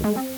Thank you.